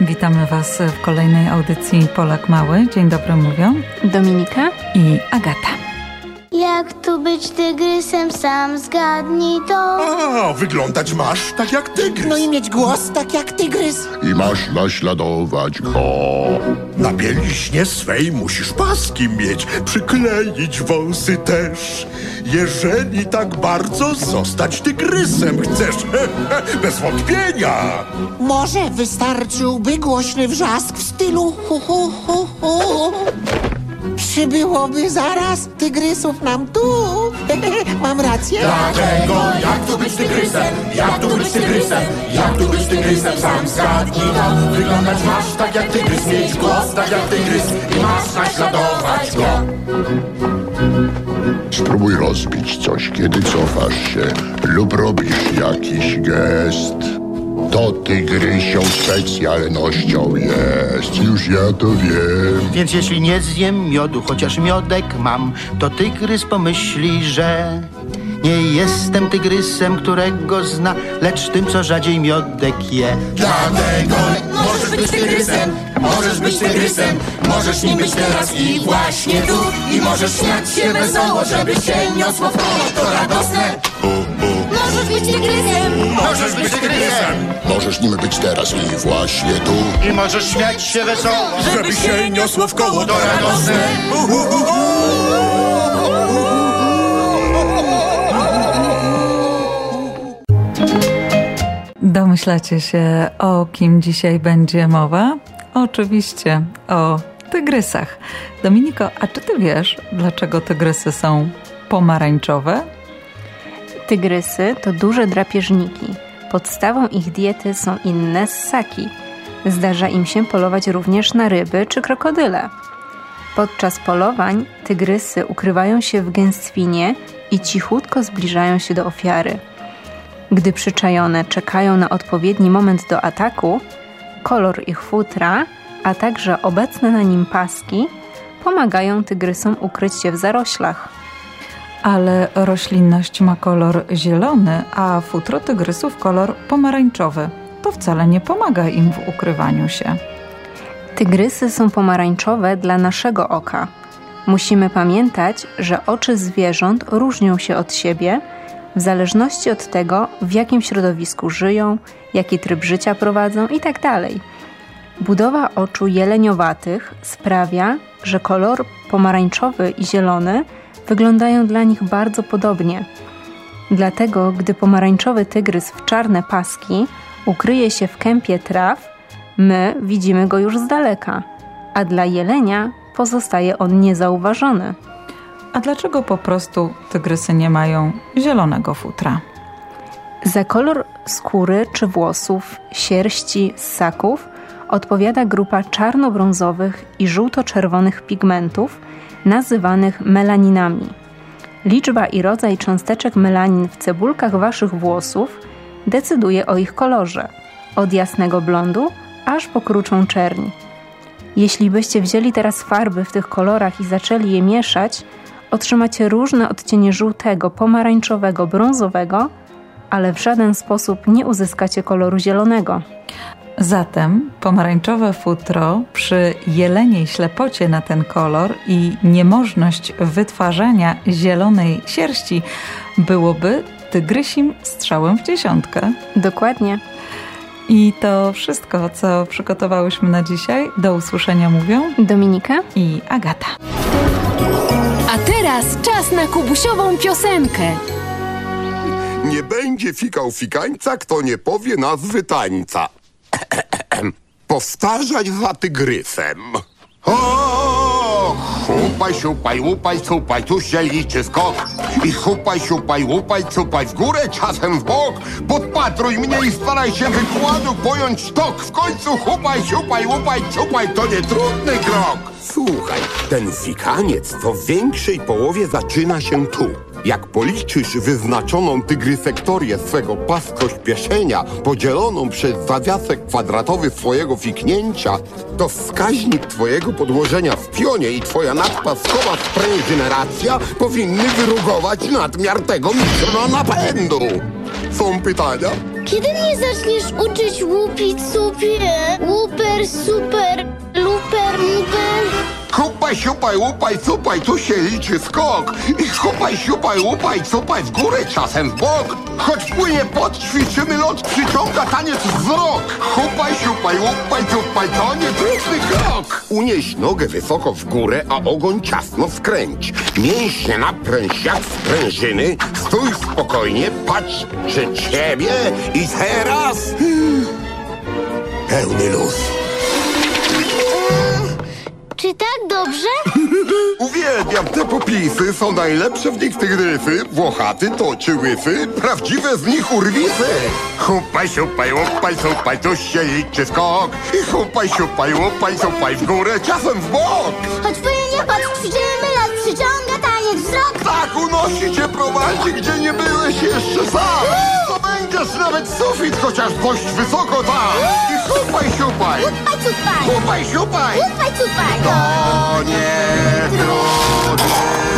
Witamy Was w kolejnej audycji Polak Mały. Dzień dobry mówią Dominika i Agata. Jak tu być tygrysem, sam zgadnij to. A, wyglądać masz tak jak tygrys. No i mieć głos tak jak tygrys. I masz naśladować go. Na bieliźnie swej musisz paski mieć, przykleić wąsy też. Jeżeli tak bardzo zostać tygrysem chcesz, bez wątpienia. Może wystarczyłby głośny wrzask w stylu hu hu hu hu. Przybyłoby zaraz tygrysów nam tu. Mam rację? Dlatego jak tu być tygrysem, jak tu być tygrysem, jak tu być tygrysem, sam zgadnij to Wyglądać masz tak jak tygrys, mieć głos tak jak tygrys i masz naśladować go. Spróbuj rozbić coś, kiedy cofasz się lub robisz jakiś gest. To tygrysią specjalnością jest, już ja to wiem. Więc jeśli nie zjem miodu, chociaż miodek mam, to tygrys pomyśli, że nie jestem tygrysem, którego zna, lecz tym, co rzadziej miodek je. Dlatego możesz być tygrysem, możesz być tygrysem Możesz nim być teraz i właśnie tu I możesz śmiać się wesoło, żeby się niosło w koło To radosne Możesz być tygrysem. Możesz być tygrysem Możesz nim być teraz i właśnie tu. I możesz śmiać się wesoło. Żeby się niosło w koło, to radosne. Domyślacie się, o kim dzisiaj będzie mowa? Oczywiście o tygrysach. Dominiko, a czy ty wiesz, dlaczego tygrysy są pomarańczowe? Tygrysy to duże drapieżniki. Podstawą ich diety są inne ssaki. Zdarza im się polować również na ryby czy krokodyle. Podczas polowań tygrysy ukrywają się w gęstwinie i cichutko zbliżają się do ofiary. Gdy przyczajone czekają na odpowiedni moment do ataku, kolor ich futra, a także obecne na nim paski pomagają tygrysom ukryć się w zaroślach. Ale roślinność ma kolor zielony, a futro tygrysów kolor pomarańczowy. To wcale nie pomaga im w ukrywaniu się. Tygrysy są pomarańczowe dla naszego oka. Musimy pamiętać, że oczy zwierząt różnią się od siebie w zależności od tego, w jakim środowisku żyją, jaki tryb życia prowadzą itd. Budowa oczu jeleniowatych sprawia, że kolor pomarańczowy i zielony wyglądają dla nich bardzo podobnie. Dlatego, gdy pomarańczowy tygrys w czarne paski ukryje się w kępie traw, my widzimy go już z daleka, a dla jelenia pozostaje on niezauważony. A dlaczego po prostu tygrysy nie mają zielonego futra? Za kolor skóry czy włosów, sierści, ssaków odpowiada grupa czarno-brązowych i żółto-czerwonych pigmentów nazywanych melaninami. Liczba i rodzaj cząsteczek melanin w cebulkach waszych włosów decyduje o ich kolorze, od jasnego blondu aż po kruczą czerń. Jeśli byście wzięli teraz farby w tych kolorach i zaczęli je mieszać, otrzymacie różne odcienie żółtego, pomarańczowego, brązowego, ale w żaden sposób nie uzyskacie koloru zielonego. Zatem pomarańczowe futro przy jeleniej ślepocie na ten kolor i niemożność wytwarzania zielonej sierści byłoby tygrysim strzałem w dziesiątkę. Dokładnie. I to wszystko, co przygotowałyśmy na dzisiaj. Do usłyszenia mówią Dominika i Agata. A teraz czas na kubusiową piosenkę. Nie będzie fikał fikańca, kto nie powie nazwy tańca. Powtarzać za tygrysem. O, Chupaj, siupaj, łupaj, cupaj, tu się liczy skok. I chupaj, siupaj, łupaj, cupaj w górę, czasem w bok. Podpatruj mnie i staraj się wykładu pojąć tok. W końcu chupaj, siupaj, łupaj, cupaj, to nie trudny krok Słuchaj, ten fikaniec w większej połowie zaczyna się tu. Jak policzysz wyznaczoną tygrysektorię swego paskośpieszenia, podzieloną przez zawiasek kwadratowy swojego fiknięcia, to wskaźnik twojego podłożenia w pionie i twoja nadpaskowa sprężynacja powinny wyrugować nadmiar tego mikronapędu. Są pytania? Kiedy mnie zaczniesz uczyć łupić sobie? Łuper, super, luper, muper. Hupaj, siupaj, łupaj, cupaj, tu się liczy skok. I hupaj, siupaj, łupaj, cupaj w górę, czasem w bok. Choć płynie pot, ćwiczymy lot, przyciąga taniec wzrok. Hupaj, siupaj, łupaj, cupaj, to nietrudny krok. Unieś nogę wysoko w górę, a ogoń ciasno skręć. Mięśnie napręć jak sprężyny. Stój spokojnie, patrz przed siebie i teraz... Pełny luz. Czy tak dobrze? Uwielbiam te popisy, są najlepsze w nich tygrysy. Włochaty to czy łysy, prawdziwe z nich urwisy. Hupaj, siupaj, łupaj, cupaj, tu się liczy skok. I hupaj, siupaj, łupaj, cupaj w górę, czasem w bok. Choć płynie pod ćwiczymy lot, przyciąga taniec wzrok. Tak unosi cię, prowadzi, gdzie nie byłeś. Sufit chociaż dość wysoko tam! I siupaj, siupaj! Cupaj, cupaj! Chupaj, siupaj! Cupaj! To nie trudne!